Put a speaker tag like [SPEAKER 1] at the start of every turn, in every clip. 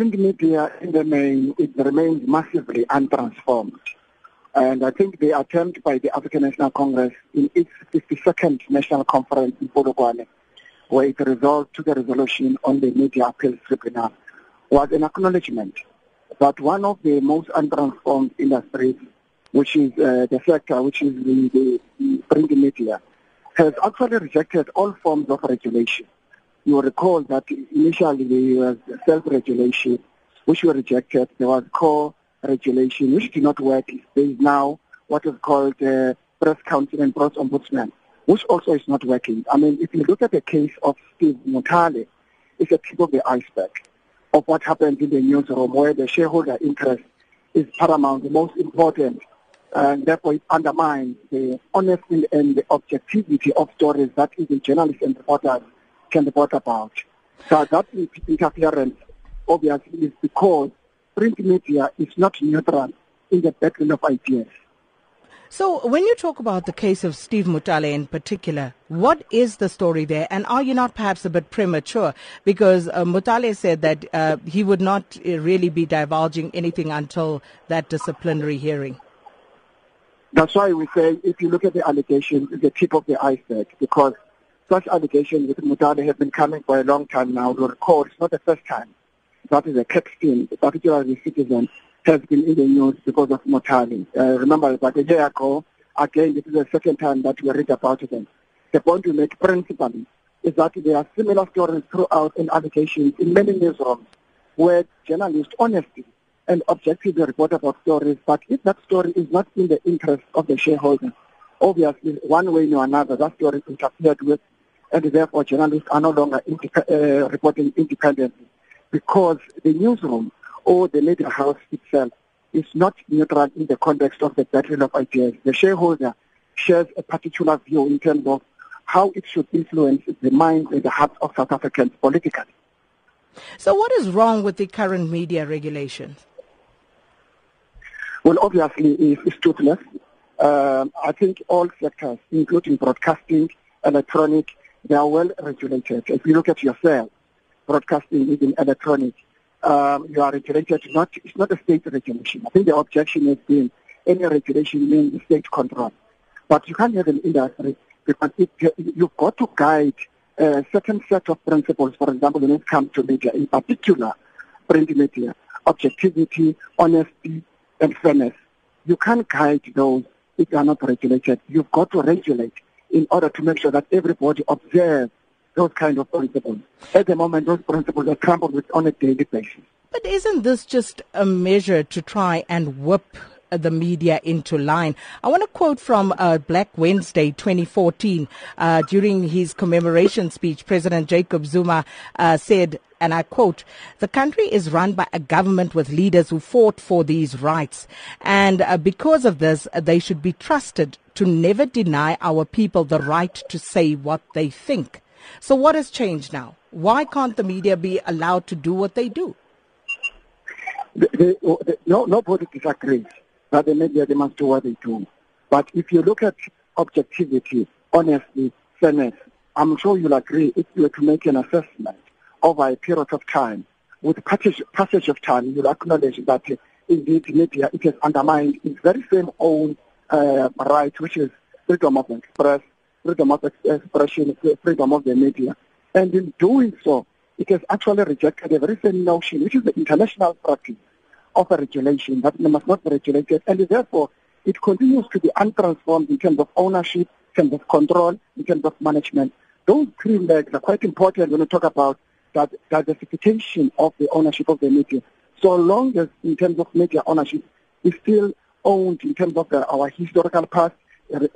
[SPEAKER 1] print media in the main, it remains massively untransformed. And I think the attempt by the African National Congress in its 52nd National Conference in Polokwane, where it resolved to the resolution on the media appeals tribunal, was an acknowledgement that one of the most untransformed industries, which is uh, the sector, which is the, the, print media, has actually rejected all forms of regulation. You will recall that initially there was self-regulation, which were rejected. There was core regulation, which did not work. There is now what is called uh, press council and press ombudsman, which also is not working. I mean, if you look at the case of Steve Motale, it's a tip of the iceberg of what happens in the newsroom where the shareholder interest is paramount, the most important, and therefore it undermines the honesty and the objectivity of stories that even journalists and reporters can report about. So that interference obviously is because print media is not neutral in the battle of ideas.
[SPEAKER 2] So, when you talk about the case of Steve Motale in particular, what is the story there? And are you not perhaps a bit premature? Because uh, Motale said that uh, he would not uh, really be divulging anything until that disciplinary hearing.
[SPEAKER 1] That's why we say if you look at the allegation, it's the tip of the iceberg, because such allegations with Motale have been coming for a long time now. You recall, it's not the first time. That is a Caxton, particularly citizen, has been in the news because of Motale. Uh, remember that a year ago, again, this is the second time that we read about them. The point we make principally is that there are similar stories throughout in allegations in many newsrooms where journalists honestly and objectively report about stories, but if that story is not in the interest of the shareholders, obviously one way or another that story is interfered with and therefore journalists are no longer uh, reporting independently because the newsroom or the media house itself is not neutral in the context of the battle of ideas. The shareholder shares a particular view in terms of how it should influence the minds and the hearts of South Africans politically.
[SPEAKER 2] So what is wrong with the current media regulations?
[SPEAKER 1] Well, obviously, it's toothless. Um, I think all sectors, including broadcasting, electronic, they are well regulated. If you look at yourself, broadcasting even electronic, um, you are regulated not, it's not a state regulation. I think the objection has been any regulation means state control. But you can't have an industry because it, you've got to guide a certain set of principles, for example, when it comes to media, in particular, print media, objectivity, honesty, and fairness. You can't guide those if they are not regulated. You've got to regulate in order to make sure that everybody observes those kind of principles. At the moment, those principles are trampled with on a daily basis.
[SPEAKER 2] But isn't this just a measure to try and whip the media into line. I want to quote from uh, Black Wednesday 2014. Uh, during his commemoration speech, President Jacob Zuma uh, said, and I quote, the country is run by a government with leaders who fought for these rights. And uh, because of this, they should be trusted to never deny our people the right to say what they think. So what has changed now? Why can't the media be allowed to do what they do?
[SPEAKER 1] The, the, the, no, nobody disagrees that the media they must do what they do. But if you look at objectivity, honesty, fairness, I'm sure you'll agree if you were to make an assessment over a period of time, with passage, passage of time, you'll acknowledge that uh, indeed media it has undermined its very same own uh, right, which is freedom of express, freedom of expression, freedom of the media. And in doing so, it has actually rejected a very same notion, which is the international practice of a regulation that must not be regulated, and therefore it continues to be untransformed in terms of ownership, in terms of control, in terms of management. Those three legs are quite important when we talk about that diversification of the ownership of the media. So long as in terms of media ownership is still owned in terms of the, our historical past, uh,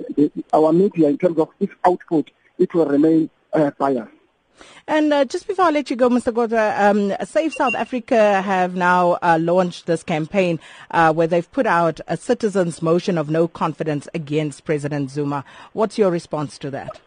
[SPEAKER 1] our media in terms of its output, it will remain uh, biased.
[SPEAKER 2] And uh, just before I let you go, Mr. Kodwa, um, Save South Africa have now uh, launched this campaign uh, where they've put out a citizens' motion of no confidence against President Zuma. What's your response to that?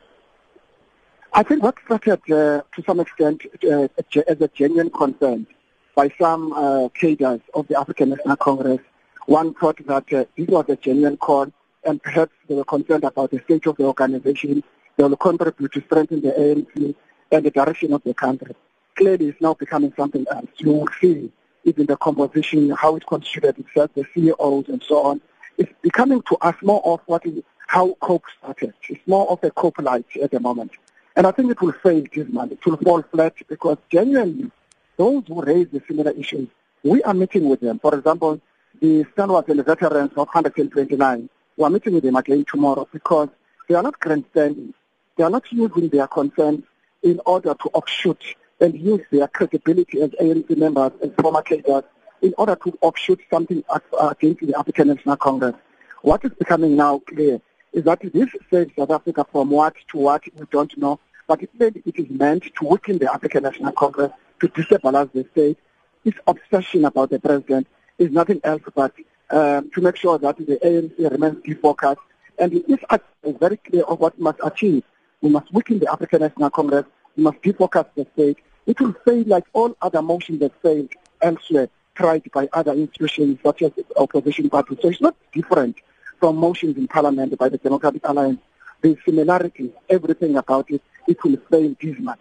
[SPEAKER 1] I think what started uh, to some extent uh, as a genuine concern by some uh, cadres of the African National Congress. One thought that this was a genuine call and perhaps they were concerned about the state of the organization. They will contribute to strengthen the ANC and the direction of the country. Clearly, it's now becoming something else. You will see even the composition, how it constituted itself, the CEOs and so on. It's becoming to us more of what is, how COPE started. It's more of a COPE light at the moment. And I think it will fail this month. It will fall flat because genuinely, those who raise the similar issues, we are meeting with them. For example, the Stanwards and the veterans of 129, we are meeting with them again tomorrow because they are not grandstanding. They are not using their concerns in order to offshoot and use their credibility as ANC members and former cadres in order to offshoot something against the African National Congress. What is becoming now clear is that this saves South Africa from what to what we don't know, but it, said it is meant to weaken the African National Congress, to destabilize the state. Its obsession about the president is nothing else but um, to make sure that the ANC remains defocused. And is very clear of what we must achieve. We must weaken the African National Congress. We must defocus the state. It will fail like all other motions that failed elsewhere, tried by other institutions such as opposition parties. So it's not different from motions in Parliament by the Democratic Alliance. The similarities, everything about it, it will fail this month.